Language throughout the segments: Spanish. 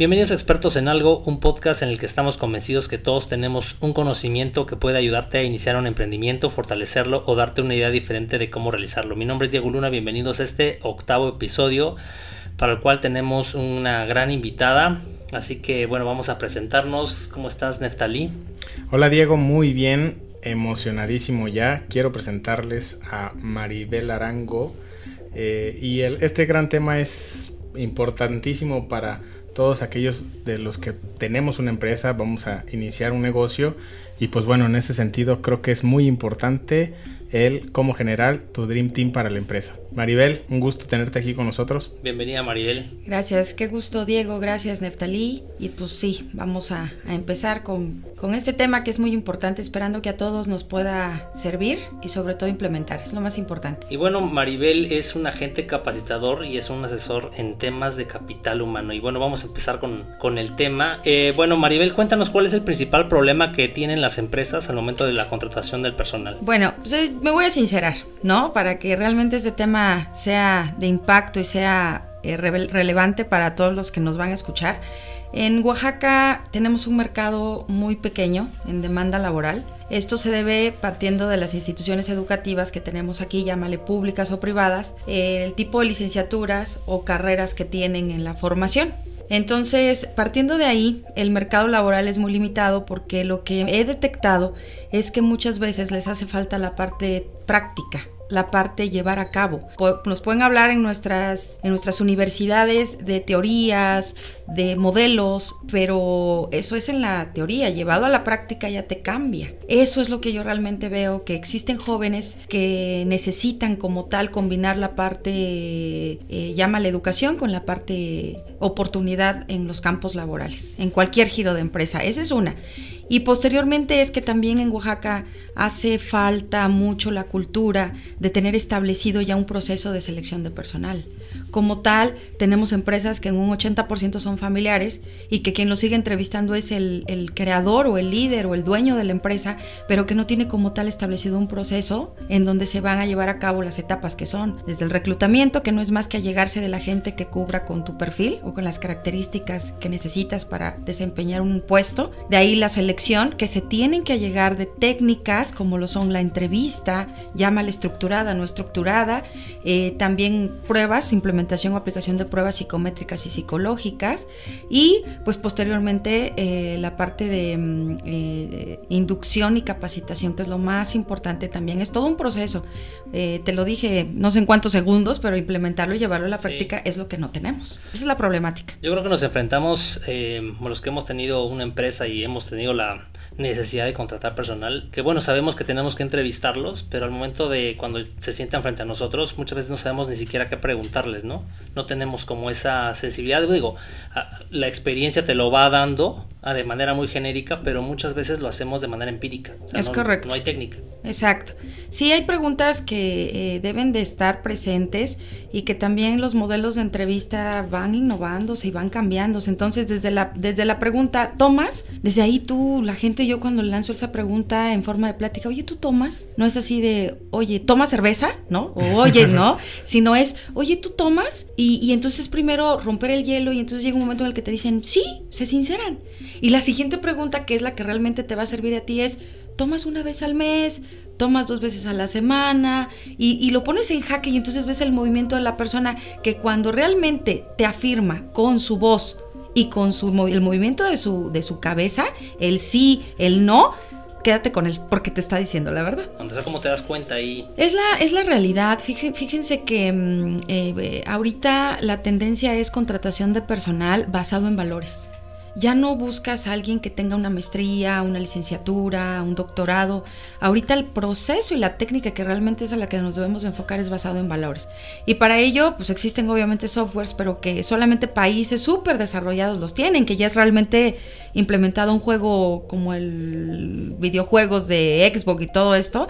Bienvenidos a Expertos en Algo, un podcast en el que estamos convencidos que todos tenemos un conocimiento que puede ayudarte a iniciar un emprendimiento, fortalecerlo o darte una idea diferente de cómo realizarlo. Mi nombre es Diego Luna, bienvenidos a este octavo episodio para el cual tenemos una gran invitada. Así que bueno, vamos a presentarnos. ¿Cómo estás, Neftalí? Hola Diego, muy bien, emocionadísimo ya. Quiero presentarles a Maribel Arango. Eh, y este gran tema es importantísimo para todos aquellos de los que tenemos una empresa, vamos a iniciar un negocio y pues bueno, en ese sentido creo que es muy importante el cómo generar tu Dream Team para la empresa. Maribel, un gusto tenerte aquí con nosotros. Bienvenida Maribel. Gracias, qué gusto Diego, gracias Neftalí. Y pues sí, vamos a, a, empezar con, con este tema que es muy importante, esperando que a todos nos pueda servir y sobre todo implementar, es lo más importante. Y bueno, Maribel es un agente capacitador y es un asesor en temas de capital humano. Y bueno, vamos a empezar con, con el tema. Eh, bueno, Maribel, cuéntanos cuál es el principal problema que tienen las empresas al momento de la contratación del personal. Bueno, pues eh, me voy a sincerar, ¿no? Para que realmente este tema sea de impacto y sea eh, relevante para todos los que nos van a escuchar. En Oaxaca tenemos un mercado muy pequeño en demanda laboral. Esto se debe partiendo de las instituciones educativas que tenemos aquí, llámale públicas o privadas, el tipo de licenciaturas o carreras que tienen en la formación. Entonces, partiendo de ahí, el mercado laboral es muy limitado porque lo que he detectado es que muchas veces les hace falta la parte práctica la parte llevar a cabo. Nos pueden hablar en nuestras, en nuestras universidades de teorías, de modelos, pero eso es en la teoría, llevado a la práctica ya te cambia. Eso es lo que yo realmente veo, que existen jóvenes que necesitan como tal combinar la parte, eh, llama la educación, con la parte oportunidad en los campos laborales, en cualquier giro de empresa. Esa es una. Y posteriormente es que también en Oaxaca hace falta mucho la cultura de tener establecido ya un proceso de selección de personal. Como tal, tenemos empresas que en un 80% son familiares y que quien lo sigue entrevistando es el, el, creador o el líder o el dueño de la empresa, pero que no tiene como tal establecido un proceso en donde se van a llevar a cabo las etapas que son, desde el reclutamiento, que no es más que allegarse de la gente que cubra con tu perfil o con las características que necesitas para desempeñar un puesto, de ahí la selección que se tienen que allegar de técnicas como lo son la entrevista, llámala estructurada, no estructurada, eh, también pruebas, implementación o aplicación de pruebas psicométricas y psicológicas y pues posteriormente eh, la parte de mm, eh, inducción y capacitación que es lo más importante también. Es todo un proceso. te lo dije no sé en cuántos segundos, pero implementarlo y llevarlo a la práctica es lo que no tenemos. Esa es la problemática. Yo creo que nos enfrentamos, los que hemos tenido una empresa y hemos tenido la necesidad de contratar personal, que bueno, sabemos que tenemos que entrevistarlos, pero al momento de cuando se sientan frente a nosotros, muchas veces no sabemos ni siquiera qué preguntarles, ¿no? No tenemos como esa sensibilidad, digo, la experiencia te lo va dando de manera muy genérica, pero muchas veces lo hacemos de manera empírica. es correcto. No hay técnica. Exacto. Sí hay preguntas que eh, deben de estar presentes y que también los modelos de entrevista van innovándose y van cambiándose. Entonces, desde la, desde la pregunta, ¿tomas? Desde ahí tú, la gente, yo cuando le lanzo esa pregunta en forma de plática, oye, ¿tú tomas? No es así de, oye, ¿toma cerveza? ¿No? O oye, ¿no? Sino es, oye, ¿tú tomas? Y, y entonces primero romper el hielo y entonces llega un momento en el que te dicen, sí, se sinceran. Y la siguiente pregunta, que es la que realmente te va a servir a ti, es, tomas una vez al mes, tomas dos veces a la semana y, lo pones en jaque y entonces ves el movimiento de la persona que cuando realmente te afirma con su voz y con su, el movimiento de su, de su cabeza, el sí, el no, quédate con él porque te está diciendo la verdad. Entonces, ¿cómo te das cuenta ahí? Es la, es la realidad. Fíjense, que mm, eh, ahorita la tendencia es contratación de personal basado en valores ya no buscas a alguien que tenga una maestría, una licenciatura, un doctorado. Ahorita el proceso y la técnica que realmente es a la que nos debemos enfocar es basado en valores. Y para ello, pues existen obviamente softwares, pero que solamente países súper desarrollados los tienen, que ya es realmente implementado un juego como el videojuegos de Xbox y todo esto,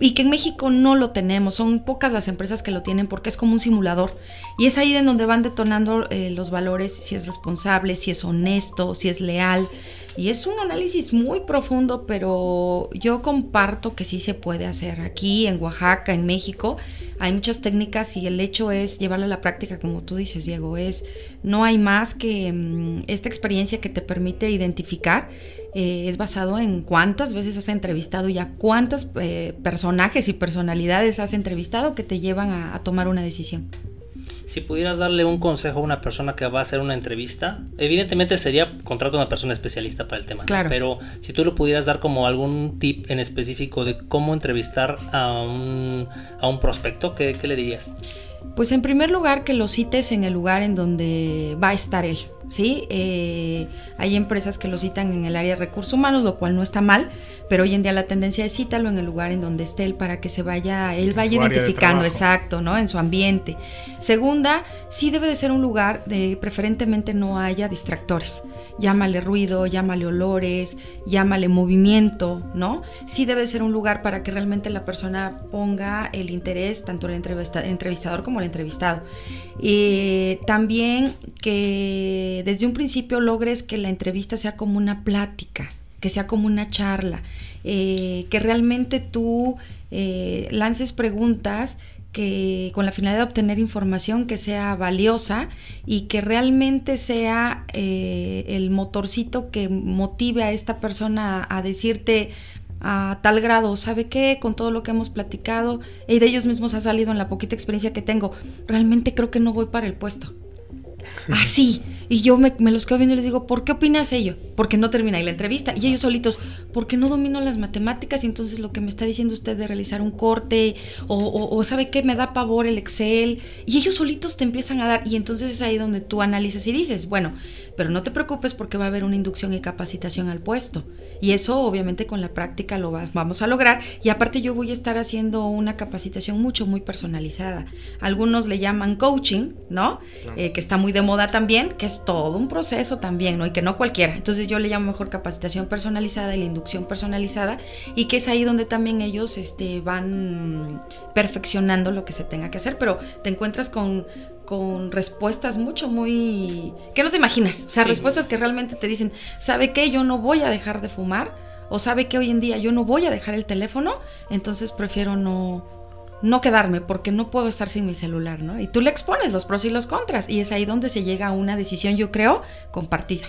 y que en México no lo tenemos. Son pocas las empresas que lo tienen porque es como un simulador. Y es ahí en donde van detonando eh, los valores, si es responsable, si es honesto si es leal. Y es un análisis muy profundo, pero yo comparto que sí se puede hacer. Aquí en Oaxaca, en México, hay muchas técnicas y el hecho es llevarlo a la práctica, como tú dices, Diego, es no hay más que mm, esta experiencia que te permite identificar. Eh, es basado en cuántas veces has entrevistado y a cuántos eh, personajes y personalidades has entrevistado que te llevan a tomar una decisión. Si pudieras darle un consejo a una persona que va a hacer una entrevista, evidentemente sería contratar a una persona especialista para el tema. Claro. Pero si tú le pudieras dar como algún tip en específico de cómo entrevistar a un, a un prospecto, ¿qué, ¿qué le dirías? Pues en primer lugar que lo cites en el lugar en donde va a estar él. ¿sí? Eh, hay empresas que lo citan en el área de recursos humanos, lo cual no está mal, pero hoy en día la tendencia es cítalo en el lugar en donde esté él para que se vaya, él vaya identificando, exacto, ¿no? En su ambiente. Segunda, sí debe de ser un lugar de preferentemente no haya distractores. Llámale ruido, llámale olores, llámale movimiento, ¿no? Sí debe ser un lugar para que realmente la persona ponga el interés, tanto el, entrevistador como el entrevistado. Y también que desde un principio logres que la entrevista sea como una plática, que sea como una charla, eh, que realmente tú eh, lances preguntas que con la finalidad de obtener información que sea valiosa y que realmente sea eh, el motorcito que motive a esta persona a decirte, a tal grado, ¿sabe qué? Con todo lo que hemos platicado y de ellos mismos ha salido en la poquita experiencia que tengo, realmente creo que no voy para el puesto. Así. Y yo me, los quedo viendo y les digo, ¿por qué opinas ello? Porque no termina ahí la entrevista. Y ellos solitos, porque no domino las matemáticas y entonces lo que me está diciendo usted de realizar un corte o, sabe qué, me da pavor el Excel. Y ellos solitos te empiezan a dar y entonces es ahí donde tú analizas y dices, bueno, pero no te preocupes porque va a haber una inducción y capacitación al puesto. Y eso obviamente con la práctica lo vamos a lograr. Y aparte yo voy a estar haciendo una capacitación mucho, muy personalizada. Algunos le llaman coaching, ¿no? Eh, que está muy de moda también, que es todo un proceso también, ¿no? Y que no cualquiera. Entonces yo le llamo mejor capacitación personalizada y la inducción personalizada y que es ahí donde también ellos este, van perfeccionando lo que se tenga que hacer, pero te encuentras con, con respuestas mucho, muy... que no te imaginas, o sea, respuestas que realmente te dicen, ¿sabe qué? Yo no voy a dejar de fumar, o sabe que hoy en día yo no voy a dejar el teléfono, entonces prefiero no, no quedarme porque no puedo estar sin mi celular, ¿no? Y tú le expones los pros y los contras y es ahí donde se llega a una decisión, yo creo, compartida,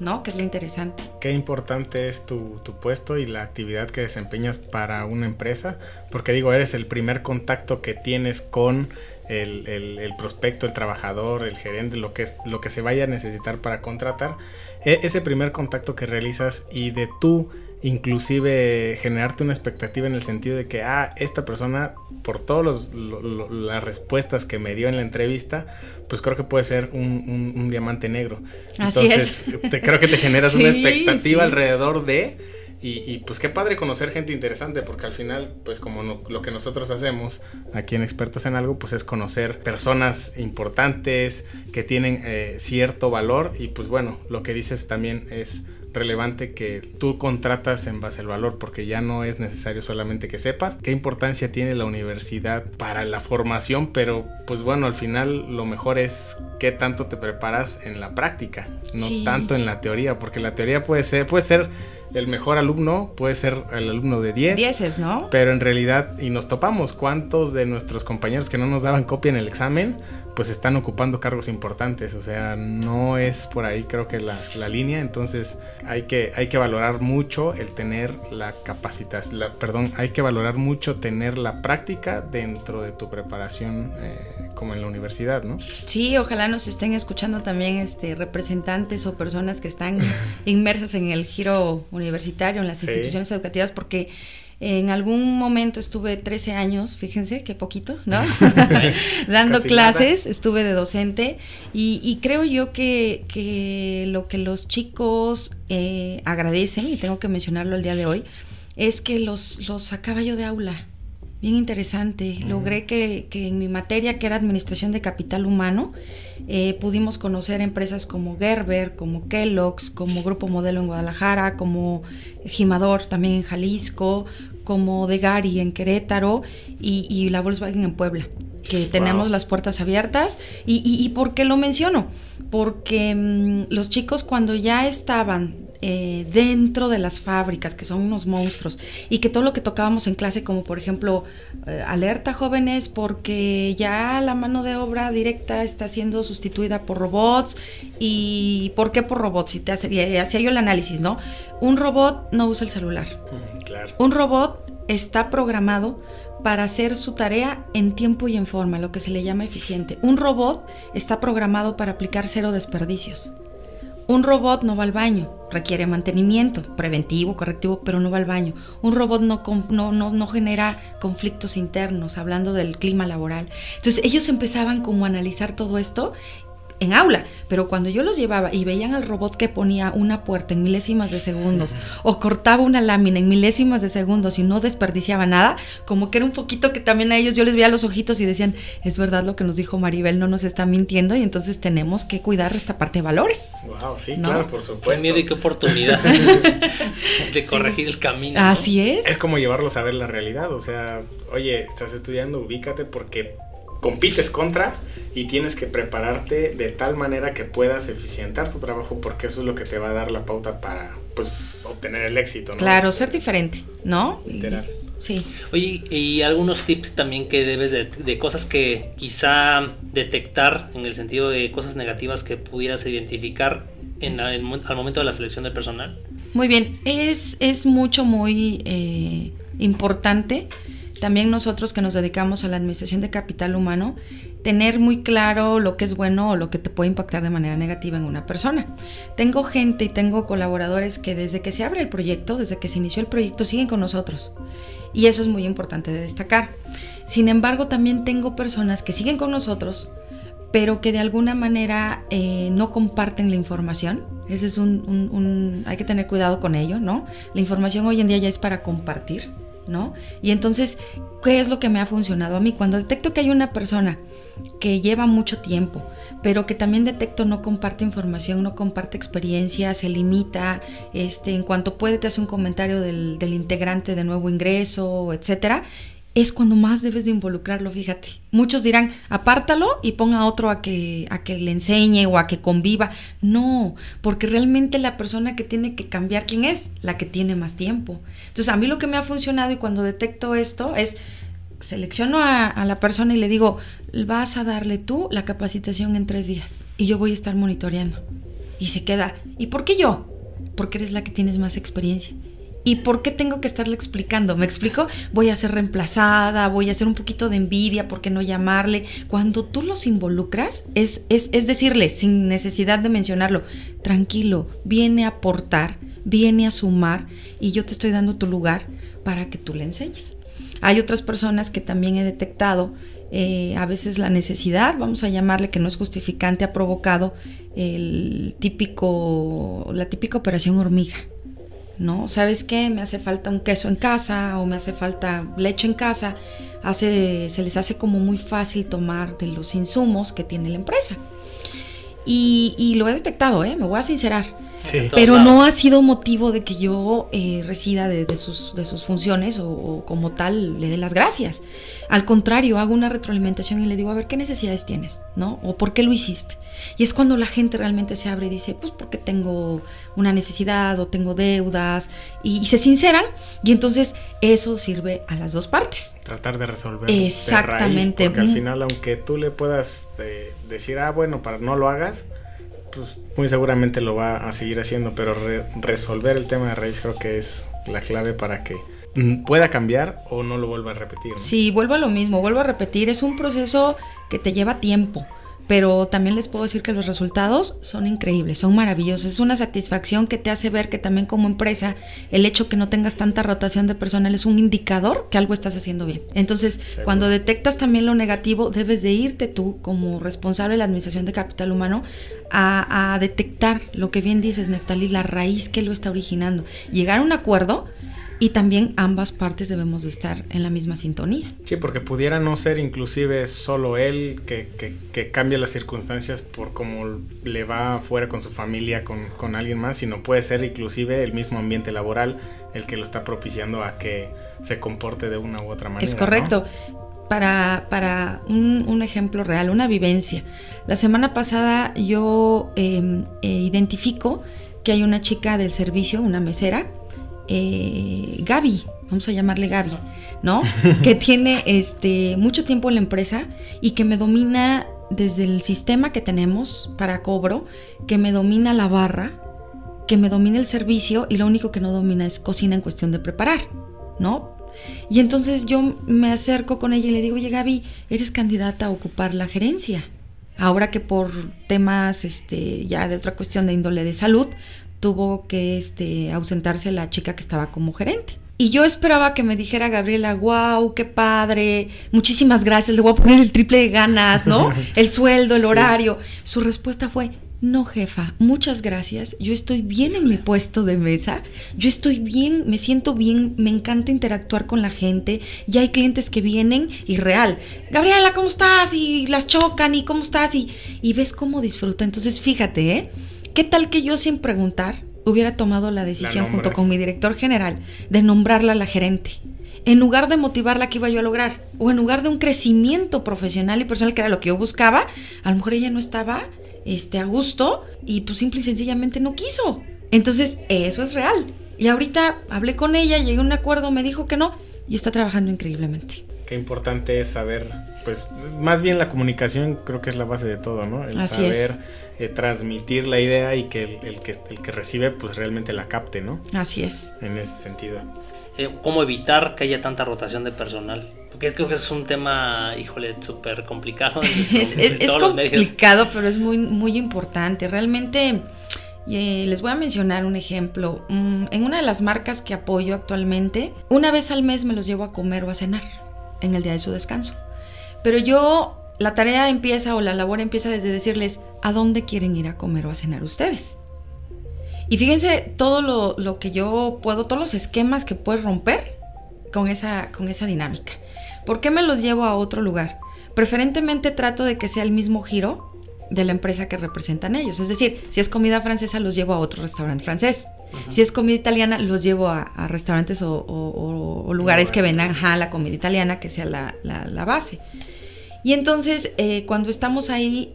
¿no? Que es lo interesante. Qué importante es tu, puesto y la actividad que desempeñas para una empresa, porque digo, eres el primer contacto que tienes con el, prospecto, el trabajador, el gerente, lo que, es, lo que se vaya a necesitar para contratar. E, ese primer contacto que realizas y de tú inclusive generarte una expectativa en el sentido de que, ah, esta persona, por todas las respuestas que me dio en la entrevista, pues creo que puede ser un, diamante negro. Entonces, Te, creo que te generas una expectativa alrededor de... Y, pues qué padre conocer gente interesante, porque al final, pues como lo que nosotros hacemos aquí en Expertos en Algo, pues es conocer personas importantes que tienen eh, cierto valor y pues bueno, lo que dices también es relevante que tú contratas en base al valor, porque ya no es necesario solamente que sepas qué importancia tiene la universidad para la formación, pero pues bueno, al final lo mejor es qué tanto te preparas en la práctica, no tanto en la teoría, porque la teoría puede ser, puede ser el mejor alumno, puede ser el alumno de 10. 10, ¿no? Pero en realidad, y nos topamos, ¿cuántos de nuestros compañeros que no nos daban copia en el examen? Pues están ocupando cargos importantes, o sea, no es por ahí creo que la, línea, entonces hay que, hay que valorar mucho el tener la capacitación, perdón, hay que valorar mucho tener la práctica dentro de tu preparación eh, como en la universidad, ¿no? Sí, ojalá nos estén escuchando también este, representantes o personas que están inmersas en el giro universitario, en las instituciones educativas, porque en algún momento estuve 13 años, fíjense qué poquito, ¿no? Dando clases, estuve de docente y, creo yo que, lo que los chicos agradecen, y tengo que mencionarlo el día de hoy, es que los, los sacaba yo de aula bien interesante. Logré que, que, en mi materia, que era Administración de Capital Humano, eh, pudimos conocer empresas como Gerber, como Kellogg's, como Grupo Modelo en Guadalajara, como Gimador también en Jalisco, como Degari en Querétaro y, y la Volkswagen en Puebla que tenemos las puertas abiertas. Y, y, por qué lo menciono? Porque mmm, los chicos cuando ya estaban eh, dentro de las fábricas, que son unos monstruos, y que todo lo que tocábamos en clase, como por ejemplo, eh, alerta jóvenes, porque ya la mano de obra directa está siendo sustituida por robots, y ¿por qué por robots? Y, te hace, y hacía yo el análisis, ¿no? Un robot no usa el celular. Mm, claro. Un robot está programado para hacer su tarea en tiempo y en forma, lo que se le llama eficiente. Un robot está programado para aplicar cero desperdicios. Un robot no va al baño, requiere mantenimiento preventivo, correctivo, pero no va al baño. Un robot no, no, no, genera conflictos internos, hablando del clima laboral. Entonces ellos empezaban como a analizar todo esto en aula, pero cuando yo los llevaba y veían al robot que ponía una puerta en milésimas de segundos o cortaba una lámina en milésimas de segundos y no desperdiciaba nada, como que era un foquito que también a ellos yo les veía los ojitos y decían, es verdad lo que nos dijo Maribel, no nos está mintiendo y entonces tenemos que cuidar esta parte de valores. Wow, sí, ¿no? claro, por supuesto. Qué miedo y qué oportunidad de corregir sí. el camino. ¿no? Así es. Es como llevarlos a ver la realidad, o sea, oye, estás estudiando, ubícate porque compites contra y tienes que prepararte de tal manera que puedas eficientar tu trabajo porque eso es lo que te va a dar la pauta para pues obtener el éxito, ¿no? Claro, ser diferente, ¿no? Literal. Sí. Oye, y algunos tips también que debes de, de, cosas que quizá detectar en el sentido de cosas negativas que pudieras identificar en, en, al momento de la selección del personal. Muy bien, es, es mucho, muy eh, importante también nosotros que nos dedicamos a la administración de capital humano, tener muy claro lo que es bueno o lo que te puede impactar de manera negativa en una persona. Tengo gente y tengo colaboradores que desde que se abre el proyecto, desde que se inició el proyecto, siguen con nosotros. Y eso es muy importante de destacar. Sin embargo, también tengo personas que siguen con nosotros, pero que de alguna manera eh, no comparten la información. Ese es un, hay que tener cuidado con ello, ¿no? La información hoy en día ya es para compartir. ¿No? Y entonces, ¿qué es lo que me ha funcionado a mí? Cuando detecto que hay una persona que lleva mucho tiempo, pero que también detecto no comparte información, no comparte experiencia, se limita, este, en cuanto puede te hace un comentario del, del integrante de nuevo ingreso, etcétera, es cuando más debes de involucrarlo, fíjate. Muchos dirán, apártalo y ponga a otro a que, a que le enseñe o a que conviva. No, porque realmente la persona que tiene que cambiar, ¿quién es? La que tiene más tiempo. Entonces, a mí lo que me ha funcionado y cuando detecto esto es, selecciono a, a la persona y le digo, vas a darle tú la capacitación en tres días y yo voy a estar monitoreando. Y se queda, ¿y por qué yo? Porque eres la que tienes más experiencia. ¿Y por qué tengo que estarle explicando? ¿Me explico? Voy a ser reemplazada, voy a hacer un poquito de envidia, ¿por qué no llamarle? Cuando tú los involucras, es, es, es decirle, sin necesidad de mencionarlo, tranquilo, viene a aportar, viene a sumar y yo te estoy dando tu lugar para que tú le enseñes. Hay otras personas que también he detectado, eh, a veces la necesidad, vamos a llamarle que no es justificante, ha provocado el típico, la típica operación hormiga. ¿No? ¿Sabes qué? Me hace falta un queso en casa o me hace falta leche en casa. Hace, se les hace como muy fácil tomar de los insumos que tiene la empresa. Y, y lo he detectado, ¿eh? me voy a sincerar. Sí. Pero no ha sido motivo de que yo eh, resida de, de, sus, de sus funciones o, o, como tal le dé las gracias. Al contrario, hago una retroalimentación y le digo, a ver, ¿qué necesidades tienes? ¿No? ¿O por qué lo hiciste? Y es cuando la gente realmente se abre y dice, pues porque tengo una necesidad o tengo deudas y, y se sinceran y entonces eso sirve a las dos partes. Tratar de resolver. Exactamente. De raíz, porque al final, aunque tú le puedas eh, decir, ah, bueno, para no lo hagas, pues muy seguramente lo va a seguir haciendo, pero re resolver el tema de raíz creo que es la clave para que pueda cambiar o no lo vuelva a repetir. ¿no? Sí, vuelvo a lo mismo, vuelvo a repetir, es un proceso que te lleva tiempo pero también les puedo decir que los resultados son increíbles, son maravillosos. Es una satisfacción que te hace ver que también como empresa el hecho que no tengas tanta rotación de personal es un indicador que algo estás haciendo bien. Entonces, Seguro. cuando detectas también lo negativo, debes de irte tú como responsable de la administración de capital humano a, a detectar lo que bien dices, Neftalí, la raíz que lo está originando. Llegar a un acuerdo y también ambas partes debemos de estar en la misma sintonía. Sí, porque pudiera no ser inclusive solo él que, que, que cambie las circunstancias por cómo le va fuera con su familia, con, con, alguien más, sino puede ser inclusive el mismo ambiente laboral el que lo está propiciando a que se comporte de una u otra manera. Es correcto. Para, para un, un, ejemplo real, una vivencia. La semana pasada yo eh, eh, identifico que hay una chica del servicio, una mesera, eh, Gaby, vamos a llamarle Gaby, ¿no? que tiene este, mucho tiempo en la empresa y que me domina desde el sistema que tenemos para cobro, que me domina la barra, que me domina el servicio y lo único que no domina es cocina en cuestión de preparar, ¿no? Y entonces yo me acerco con ella y le digo, oye Gaby, eres candidata a ocupar la gerencia. Ahora que por temas este, ya de otra cuestión de índole de salud, tuvo que este, ausentarse la chica que estaba como gerente. Y yo esperaba que me dijera Gabriela, wow, qué padre, muchísimas gracias, le voy a poner el triple de ganas, ¿no? El sueldo, el horario. Su respuesta fue, no jefa, muchas gracias, yo estoy bien en mi puesto de mesa, yo estoy bien, me siento bien, me encanta interactuar con la gente, ya hay clientes que vienen y real, Gabriela, ¿cómo estás? Y las chocan y ¿cómo estás? Y, y ves cómo disfruta. Entonces, fíjate, ¿eh? ¿Qué tal que yo sin preguntar hubiera tomado la decisión junto con mi director general de nombrarla la gerente? En lugar de motivarla que iba yo a lograr, o en lugar de un crecimiento profesional y personal que era lo que yo buscaba, a lo mejor ella no estaba este, a gusto y pues simple y sencillamente no quiso. Entonces, eso es real. Y ahorita hablé con ella, llegué a un acuerdo, me dijo que no y está trabajando increíblemente. Qué importante es saber, pues más bien la comunicación creo que es la base de todo, ¿no? El Así saber eh, transmitir la idea y que el, el que el que recibe pues realmente la capte, ¿no? Así es. En ese sentido. Eh, ¿Cómo evitar que haya tanta rotación de personal? Porque creo que es un tema, híjole, súper complicado. En, es, es, es complicado, pero es muy, muy importante. Realmente, eh, les voy a mencionar un ejemplo. Mm, en una de las marcas que apoyo actualmente, una vez al mes me los llevo a comer o a cenar en el día de su descanso. Pero yo, la tarea empieza o la labor empieza desde decirles a dónde quieren ir a comer o a cenar ustedes. Y fíjense todo lo, lo que yo puedo, todos los esquemas que puedes romper con esa, con esa dinámica. ¿Por qué me los llevo a otro lugar? Preferentemente trato de que sea el mismo giro de la empresa que representan ellos. Es decir, si es comida francesa, los llevo a otro restaurante francés. Si es comida italiana, los llevo a, a restaurantes o, o, o lugares que vendan ajá, la comida italiana, que sea la, la, la base. Y entonces, eh, cuando estamos ahí,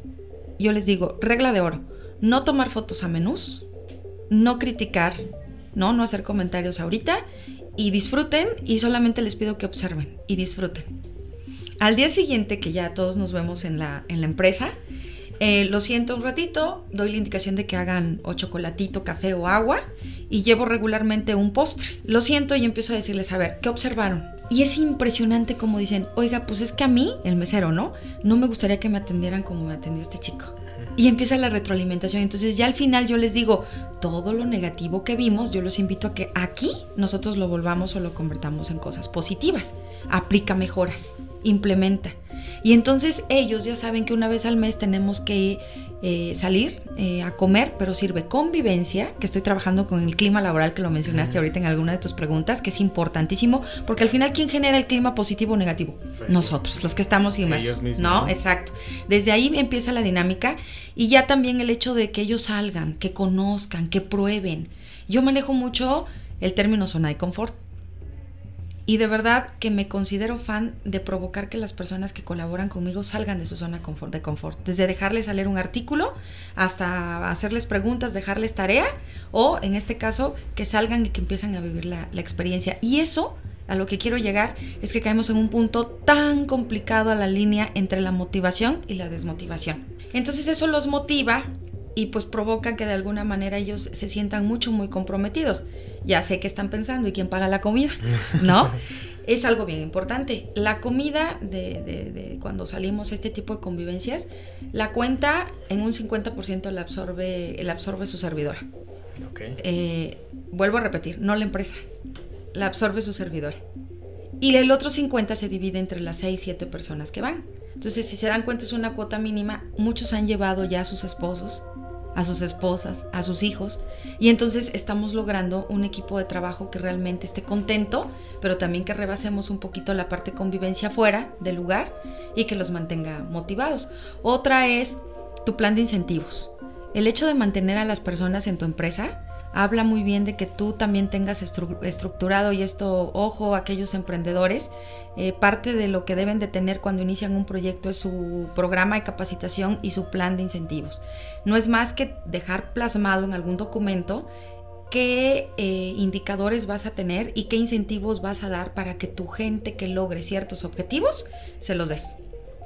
yo les digo, regla de oro, no tomar fotos a menús, no criticar, no, no hacer comentarios ahorita y disfruten y solamente les pido que observen y disfruten. Al día siguiente, que ya todos nos vemos en la, en la empresa, eh, lo siento un ratito, doy la indicación de que hagan o chocolatito, café o agua y llevo regularmente un postre. Lo siento y empiezo a decirles, a ver, ¿qué observaron? Y es impresionante como dicen, oiga, pues es que a mí, el mesero, ¿no? No me gustaría que me atendieran como me atendió este chico. Y empieza la retroalimentación. Entonces ya al final yo les digo, todo lo negativo que vimos, yo los invito a que aquí nosotros lo volvamos o lo convertamos en cosas positivas. Aplica mejoras, implementa. Y entonces ellos ya saben que una vez al mes tenemos que eh, salir eh, a comer, pero sirve convivencia, que estoy trabajando con el clima laboral que lo mencionaste uh -huh. ahorita en alguna de tus preguntas, que es importantísimo, porque al final, ¿quién genera el clima positivo o negativo? Pues Nosotros, sí. los que estamos inmersos. Mismos, ¿no? ¿no? Exacto. Desde ahí empieza la dinámica y ya también el hecho de que ellos salgan, que conozcan, que prueben. Yo manejo mucho el término zona de confort. Y de verdad que me considero fan de provocar que las personas que colaboran conmigo salgan de su zona de confort. Desde dejarles leer un artículo hasta hacerles preguntas, dejarles tarea o en este caso que salgan y que empiezan a vivir la, la experiencia. Y eso a lo que quiero llegar es que caemos en un punto tan complicado a la línea entre la motivación y la desmotivación. Entonces eso los motiva y pues provoca que de alguna manera ellos se sientan mucho, muy comprometidos. Ya sé qué están pensando y quién paga la comida, ¿no? es algo bien importante. La comida de, de, de, cuando salimos a este tipo de convivencias, la cuenta en un 50% la absorbe, la absorbe su servidora. Okay. Eh, vuelvo a repetir, no la empresa, la absorbe su servidor. Y el otro 50 se divide entre las 6, 7 personas que van. Entonces, si se dan cuenta, es una cuota mínima. Muchos han llevado ya a sus esposos, a sus esposas, a sus hijos. Y entonces estamos logrando un equipo de trabajo que realmente esté contento, pero también que rebasemos un poquito la parte convivencia fuera del lugar y que los mantenga motivados. Otra es tu plan de incentivos. El hecho de mantener a las personas en tu empresa habla muy bien de que tú también tengas estructurado, y esto, ojo, aquellos emprendedores, eh, parte de lo que deben de tener cuando inician un proyecto es su programa de capacitación y su plan de incentivos. No es más que dejar plasmado en algún documento qué eh, indicadores vas a tener y qué incentivos vas a dar para que tu gente que logre ciertos objetivos se los des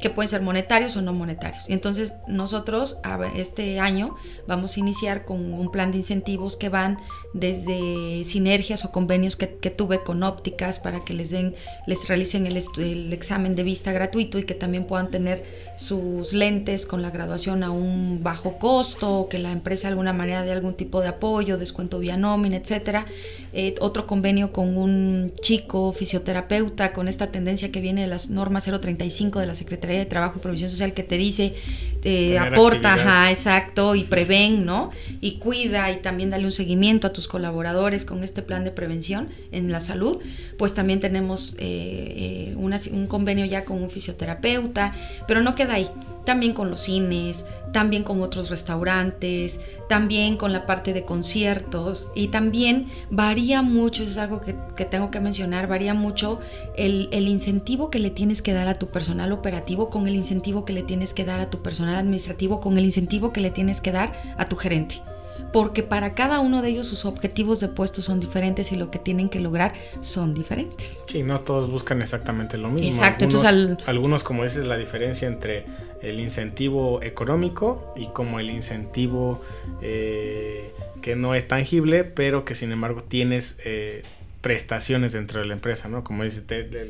que pueden ser monetarios o no monetarios. Entonces nosotros este año vamos a iniciar con un plan de incentivos que van desde sinergias o convenios que, tuve con ópticas para que les den, les realicen el, el, examen de vista gratuito y que también puedan tener sus lentes con la graduación a un bajo costo, o que la empresa de alguna manera dé algún tipo de apoyo, descuento vía nómina, etcétera. Eh, otro convenio con un chico fisioterapeuta con esta tendencia que viene de las normas 035 de la Secretaría de Trabajo y Provisión Social que te dice, te aporta, ajá, exacto, y preven, ¿no? Y cuida y también dale un seguimiento a tus colaboradores con este plan de prevención en la salud. Pues también tenemos eh, eh, un convenio ya con un fisioterapeuta, pero no queda ahí también con los cines, también con otros restaurantes, también con la parte de conciertos y también varía mucho, es algo que, tengo que mencionar, varía mucho el, el, incentivo que le tienes que dar a tu personal operativo con el incentivo que le tienes que dar a tu personal administrativo, con el incentivo que le tienes que dar a tu gerente porque para cada uno de ellos sus objetivos de puesto son diferentes y lo que tienen que lograr son diferentes. Sí, no todos buscan exactamente lo mismo. Exacto, entonces algunos como dices la diferencia entre el incentivo económico y como el incentivo eh, que no es tangible, pero que sin embargo tienes eh, prestaciones dentro de la empresa, ¿no? Como dices,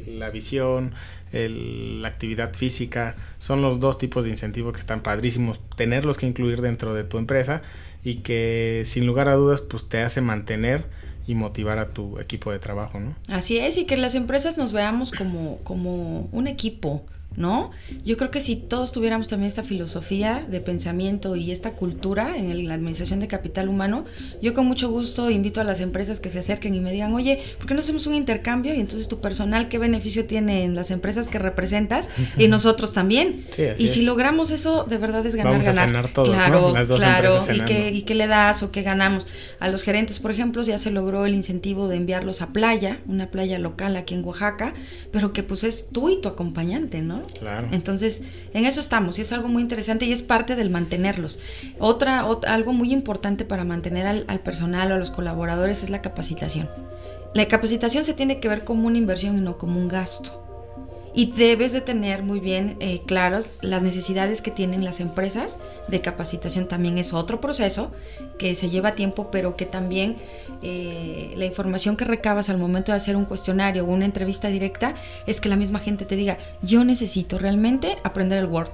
la visión, la actividad física, son los dos tipos de incentivos que están padrísimos tenerlos que incluir dentro de tu empresa y que sin lugar a dudas pues te hace mantener y motivar a tu equipo de trabajo, ¿no? Así es, y que las empresas nos veamos como, como un equipo, ¿no? Yo creo que si todos tuviéramos también esta filosofía de pensamiento y esta cultura en la administración de capital humano, yo con mucho gusto invito a las empresas que se acerquen y me digan, oye, ¿por qué no hacemos un intercambio? Y entonces tu personal, ¿qué beneficio tiene en las empresas que representas? Y nosotros también. y si logramos eso, de verdad es ganar, ganar. todos, claro, Las dos claro. ¿Y qué, ¿Y qué le das o qué ganamos? A los gerentes, por ejemplo, ya se logró el incentivo de enviarlos a playa, una playa local aquí en Oaxaca, pero que pues es tú y tu acompañante, ¿no? Claro. Entonces, en eso estamos y es algo muy interesante y es parte del mantenerlos. Otra, algo muy importante para mantener al, al personal o a los colaboradores es la capacitación. La capacitación se tiene que ver como una inversión y no como un gasto y debes de tener muy bien eh, claros las necesidades que tienen las empresas de capacitación. También es otro proceso que se lleva tiempo, pero que también eh, la información que recabas al momento de hacer un cuestionario o una entrevista directa es que la misma gente te diga, yo necesito realmente aprender el Word.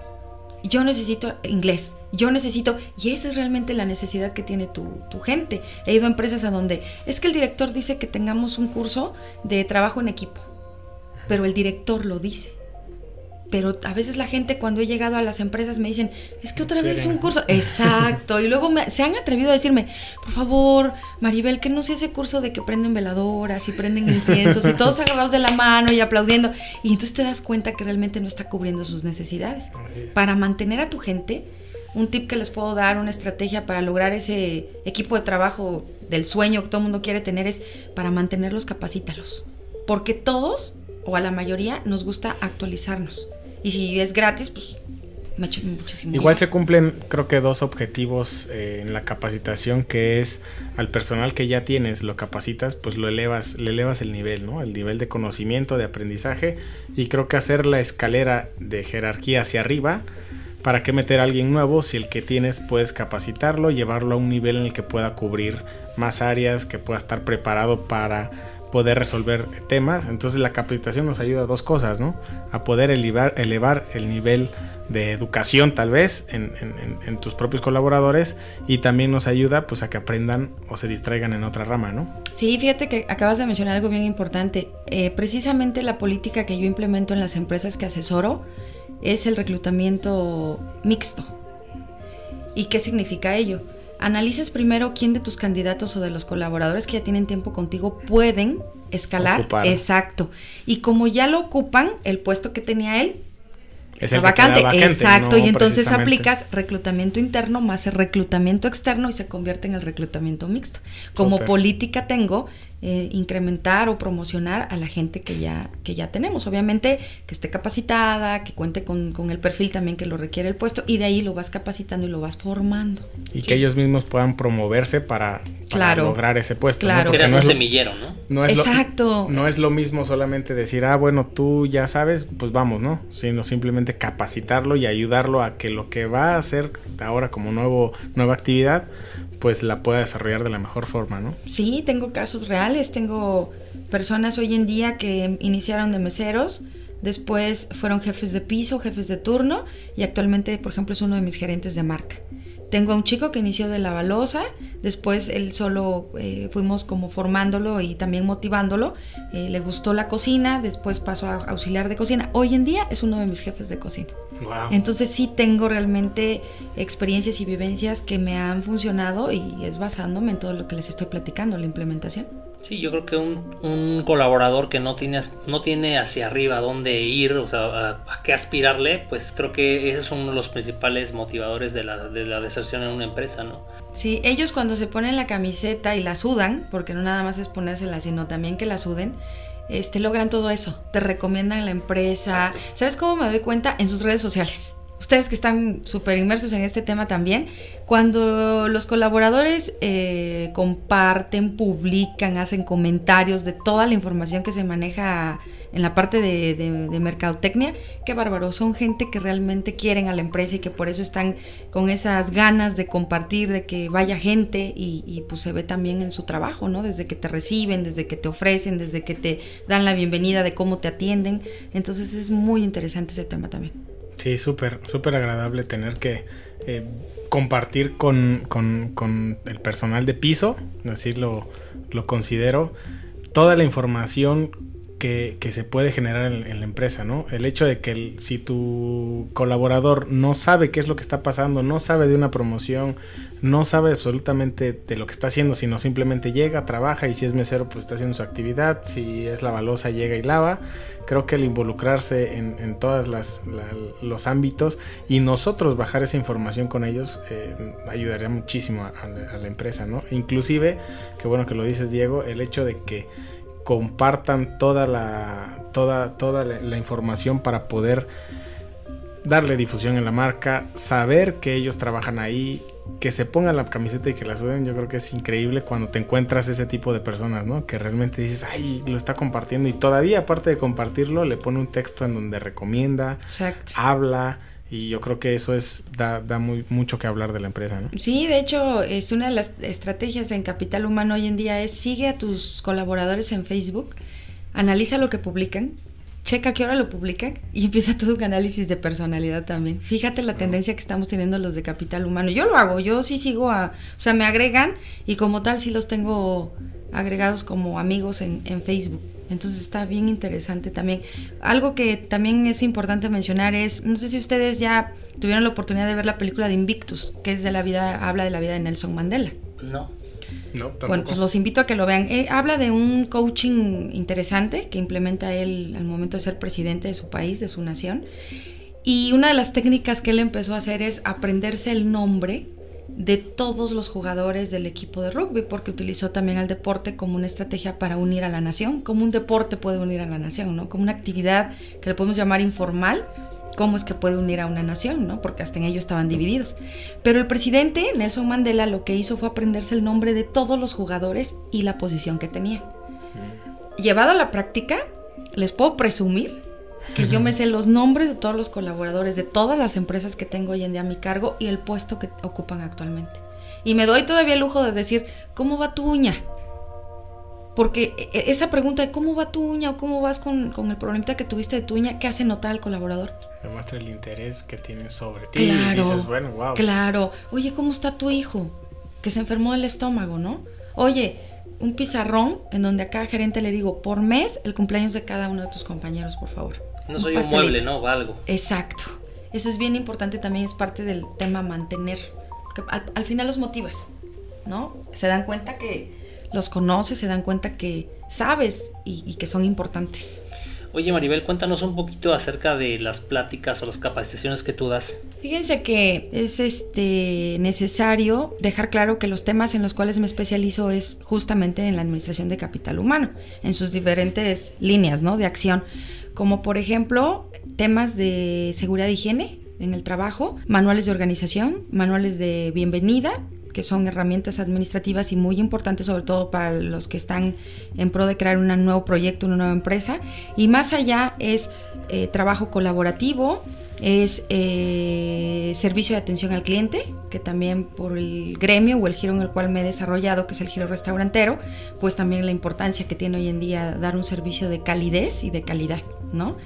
Yo necesito inglés, yo necesito, y esa es realmente la necesidad que tiene tu, tu gente. He ido a empresas a donde es que el director dice que tengamos un curso de trabajo en equipo pero el director lo dice. Pero a veces la gente cuando he llegado a las empresas me dicen, es que otra vez un curso. Exacto. Y luego se han atrevido a decirme, por favor, Maribel, que no sea ese curso de que prenden veladoras y prenden inciensos y todos agarrados de la mano y aplaudiendo. Y entonces te das cuenta que realmente no está cubriendo sus necesidades. Para mantener a tu gente, un tip que les puedo dar, una estrategia para lograr ese equipo de trabajo del sueño que todo el mundo quiere tener es para mantenerlos, capacítalos. Porque todos o a la mayoría nos gusta actualizarnos. Y si es gratis, pues me muchísimo. Igual se cumplen, creo que dos objetivos eh, en la capacitación, que es al personal que ya tienes, lo capacitas, pues lo elevas, le elevas el nivel, ¿no? El nivel de conocimiento, de aprendizaje, y creo que hacer la escalera de jerarquía hacia arriba, ¿para qué meter a alguien nuevo si el que tienes puedes capacitarlo, llevarlo a un nivel en el que pueda cubrir más áreas, que pueda estar preparado para poder resolver temas. Entonces la capacitación nos ayuda a dos cosas, ¿no? A poder elevar, elevar el nivel de educación tal vez en, tus propios colaboradores y también nos ayuda pues a que aprendan o se distraigan en otra rama, ¿no? Sí, fíjate que acabas de mencionar algo bien importante. Eh, precisamente la política que yo implemento en las empresas que asesoro es el reclutamiento mixto. ¿Y qué significa ello? Analices primero quién de tus candidatos o de los colaboradores que ya tienen tiempo contigo pueden escalar. Exacto. Y como ya lo ocupan, el puesto que tenía él, es el vacante. Exacto, y entonces aplicas reclutamiento interno más el reclutamiento externo y se convierte en el reclutamiento mixto. Como política tengo eh, incrementar o promocionar a la gente que ya, que ya tenemos. Obviamente que esté capacitada, que cuente con, el perfil también que lo requiere el puesto y de ahí lo vas capacitando y lo vas formando. Y que ellos mismos puedan promoverse para, lograr ese puesto. Claro. ¿no? no es un semillero, ¿no? no es Exacto. Lo, no es lo mismo solamente decir, ah, bueno, tú ya sabes, pues vamos, ¿no? Sino simplemente capacitarlo y ayudarlo a que lo que va a hacer ahora como nuevo, nueva actividad, pues la pueda desarrollar de la mejor forma, ¿no? Sí, tengo casos reales, tengo personas hoy en día que iniciaron de meseros, después fueron jefes de piso, jefes de turno y actualmente, por ejemplo, es uno de mis gerentes de marca. Tengo a un chico que inició de la balosa, después él solo eh, fuimos como formándolo y también motivándolo. Eh, le gustó la cocina, después pasó a auxiliar de cocina. Hoy en día es uno de mis jefes de cocina. Entonces sí tengo realmente experiencias y vivencias que me han funcionado y es basándome en todo lo que les estoy platicando, la implementación. Sí, yo creo que un, colaborador que no tiene, no tiene hacia arriba dónde ir, o sea, a, qué aspirarle, pues creo que ese es uno de los principales motivadores de la, de la deserción en una empresa, ¿no? Sí, ellos cuando se ponen la camiseta y la sudan, porque no nada más es ponérsela, sino también que la suden, este, logran todo eso. Te recomiendan la empresa. ¿Sabes cómo me doy cuenta? En sus redes sociales ustedes que están súper inmersos en este tema también, cuando los colaboradores eh, comparten, publican, hacen comentarios de toda la información que se maneja en la parte de, mercadotecnia, qué bárbaro, son gente que realmente quieren a la empresa y que por eso están con esas ganas de compartir, de que vaya gente y, y pues se ve también en su trabajo, ¿no? Desde que te reciben, desde que te ofrecen, desde que te dan la bienvenida, de cómo te atienden. Entonces es muy interesante ese tema también. Sí, súper, súper agradable tener que eh, compartir con, con, el personal de piso, así lo, lo considero, toda la información que, se puede generar en, la empresa, ¿no? El hecho de que si tu colaborador no sabe qué es lo que está pasando, no sabe de una promoción, no sabe absolutamente de lo que está haciendo, sino simplemente llega, trabaja y si es mesero pues está haciendo su actividad, si es la balosa llega y lava, creo que el involucrarse en, todos los ámbitos y nosotros bajar esa información con ellos eh, ayudaría muchísimo a, a la empresa, ¿no? Inclusive, que bueno que lo dices Diego, el hecho de que compartan toda la, toda, toda la, información para poder darle difusión en la marca, saber que ellos trabajan ahí, que se pongan la camiseta y que la suben, yo creo que es increíble cuando te encuentras ese tipo de personas, ¿no? Que realmente dices, ay, lo está compartiendo y todavía aparte de compartirlo, le pone un texto en donde recomienda, habla, y yo creo que eso es da, da muy, mucho que hablar de la empresa, ¿no? Sí, de hecho, es una de las estrategias en Capital Humano hoy en día es sigue a tus colaboradores en Facebook, analiza lo que publican, checa qué hora lo publican y empieza todo un análisis de personalidad también. Fíjate la tendencia que estamos teniendo los de Capital Humano. Yo lo hago, yo sí sigo a, o sea, me agregan y como tal sí los tengo agregados como amigos en, en Facebook. Entonces está bien interesante también. Algo que también es importante mencionar es, no sé si ustedes ya tuvieron la oportunidad de ver la película de Invictus, que es de la vida, habla de la vida de Nelson Mandela. No. No, bueno, pues los invito a que lo vean. Eh, habla de un coaching interesante que implementa él al momento de ser presidente de su país, de su nación. Y una de las técnicas que él empezó a hacer es aprenderse el nombre de todos los jugadores del equipo de rugby, porque utilizó también al deporte como una estrategia para unir a la nación, como un deporte puede unir a la nación, ¿no? Como una actividad que le podemos llamar informal, cómo es que puede unir a una nación, ¿no? Porque hasta en ello estaban divididos. Pero el presidente Nelson Mandela lo que hizo fue aprenderse el nombre de todos los jugadores y la posición que tenía. Llevado a la práctica, les puedo presumir que yo me sé los nombres de todos los colaboradores de todas las empresas que tengo hoy en día a mi cargo y el puesto que ocupan actualmente. Y me doy todavía el lujo de decir, ¿cómo va tu uña? Porque e, e, esa pregunta de cómo va tu uña o cómo vas con, el problemita que tuviste de tu uña, ¿qué hace notar al colaborador? Demuestra el interés que tiene sobre ti. Claro, y dices, bueno, wow. Claro. Oye, ¿cómo está tu hijo? Que se enfermó del estómago, ¿no? Oye, un pizarrón en donde a cada gerente le digo, por mes, el cumpleaños de cada uno de tus compañeros, por favor. No soy un, mueble, ¿no? O algo. Exacto. Eso es bien importante también, es parte del tema mantener. al, final los motivas, ¿no? Se dan cuenta que los conoces, se dan cuenta que sabes y que son importantes. Oye Maribel, cuéntanos un poquito acerca de las pláticas o las capacitaciones que tú das. Fíjense que es este necesario dejar claro que los temas en los cuales me especializo es justamente en la administración de capital humano, en sus diferentes líneas, ¿no? de acción, como por ejemplo temas de seguridad y higiene en el trabajo, manuales de organización, manuales de bienvenida que son herramientas administrativas y muy importantes, sobre todo para los que están en pro de crear un nuevo proyecto, una nueva empresa. Y más allá es eh, trabajo colaborativo, es eh, servicio de atención al cliente, que también por el gremio o el giro en el cual me he desarrollado, que es el giro restaurantero, pues también la importancia que tiene hoy en día dar un servicio de calidez y de calidad, ¿no?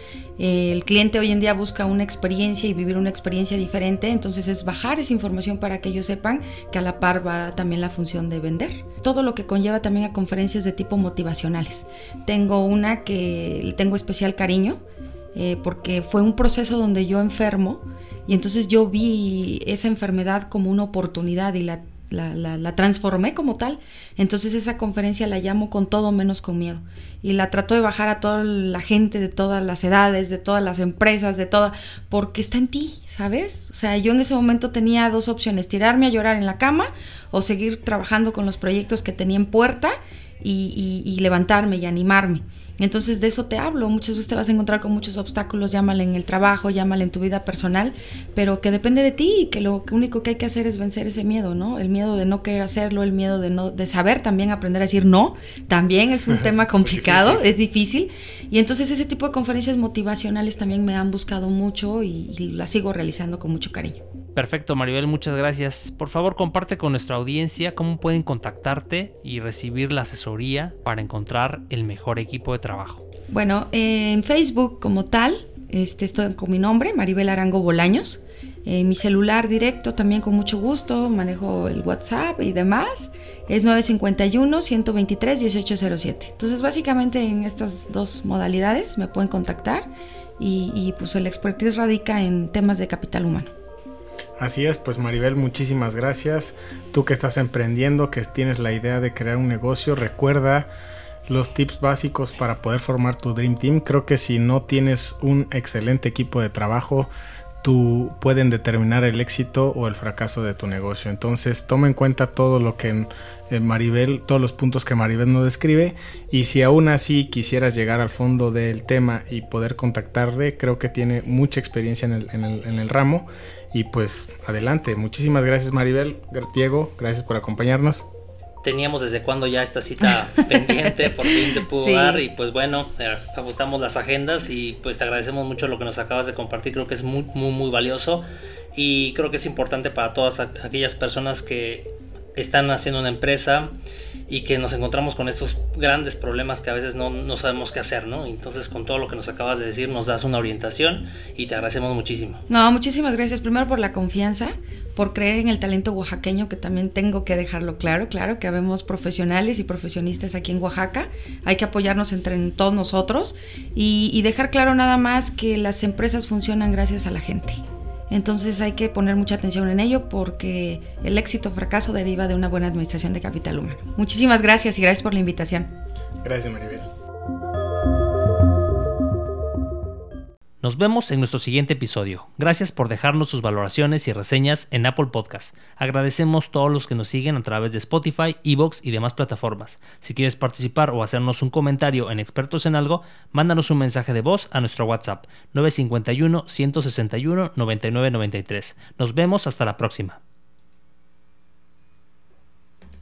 el cliente hoy en día busca una experiencia y vivir una experiencia diferente, entonces es bajar esa información para que ellos sepan que a la par va también la función de vender. Todo lo que conlleva también a conferencias de tipo motivacionales. Tengo una que tengo especial cariño, eh, porque fue un proceso donde yo enfermo y entonces yo vi esa enfermedad como una oportunidad y la, la, transformé como tal. Entonces esa conferencia la llamo con todo menos con miedo y la trato de bajar a toda la gente de todas las edades, de todas las empresas, de toda, porque está en ti, ¿sabes? O sea, yo en ese momento tenía dos opciones, tirarme a llorar en la cama o seguir trabajando con los proyectos que tenía en puerta y, levantarme y animarme. Entonces de eso te hablo. Muchas veces te vas a encontrar con muchos obstáculos, llámale en el trabajo, llámale en tu vida personal, pero que depende de ti y que lo único que hay que hacer es vencer ese miedo, ¿no? El miedo de no querer hacerlo, el miedo de no, de saber también aprender a decir no, también es un tema complicado, es difícil. Y entonces ese tipo de conferencias motivacionales también me han buscado mucho y, y las sigo realizando con mucho cariño. Perfecto, Maribel, muchas gracias. Por favor, comparte con nuestra audiencia cómo pueden contactarte y recibir la asesoría para encontrar el mejor equipo de trabajo. Bueno, en Facebook como tal, este, estoy con mi nombre, Maribel Arango Bolaños. En mi celular directo también con mucho gusto, manejo el WhatsApp y demás. Es 951-123-1807. Entonces, básicamente en estas dos modalidades me pueden contactar y, y pues el expertise radica en temas de capital humano. Así es, pues Maribel, muchísimas gracias. Tú que estás emprendiendo, que tienes la idea de crear un negocio, recuerda los tips básicos para poder formar tu Dream Team. Creo que si no tienes un excelente equipo de trabajo, tú pueden determinar el éxito o el fracaso de tu negocio. Entonces, toma en cuenta todo lo que eh, Maribel, todos los puntos que Maribel nos describe y si aún así quisieras llegar al fondo del tema y poder contactarle, creo que tiene mucha experiencia en el, en el, en el ramo y pues adelante. Muchísimas gracias Maribel, Diego, gracias por acompañarnos. Teníamos desde cuando ya esta cita pendiente, por fin se pudo dar y pues bueno, eh, ajustamos las agendas y pues te agradecemos mucho lo que nos acabas de compartir, creo que es muy, muy, muy valioso y creo que es importante para todas aquellas personas que están haciendo una empresa y que nos encontramos con estos grandes problemas que a veces no, no, sabemos qué hacer, ¿no? Entonces, con todo lo que nos acabas de decir, nos das una orientación y te agradecemos muchísimo. No, muchísimas gracias. Primero por la confianza, por creer en el talento oaxaqueño, que también tengo que dejarlo claro, claro, que habemos profesionales y profesionistas aquí en Oaxaca. Hay que apoyarnos entre todos nosotros y, y dejar claro nada más que las empresas funcionan gracias a la gente. Entonces hay que poner mucha atención en ello porque el éxito o fracaso deriva de una buena administración de capital humano. Muchísimas gracias y gracias por la invitación. Gracias, Maribel. Nos vemos en nuestro siguiente episodio. Gracias por dejarnos sus valoraciones y reseñas en Apple Podcast. Agradecemos todos los que nos siguen a través de Spotify, Evox y demás plataformas. Si quieres participar o hacernos un comentario en Expertos en Algo, mándanos un mensaje de voz a nuestro WhatsApp 951 161 9993. Nos vemos hasta la próxima.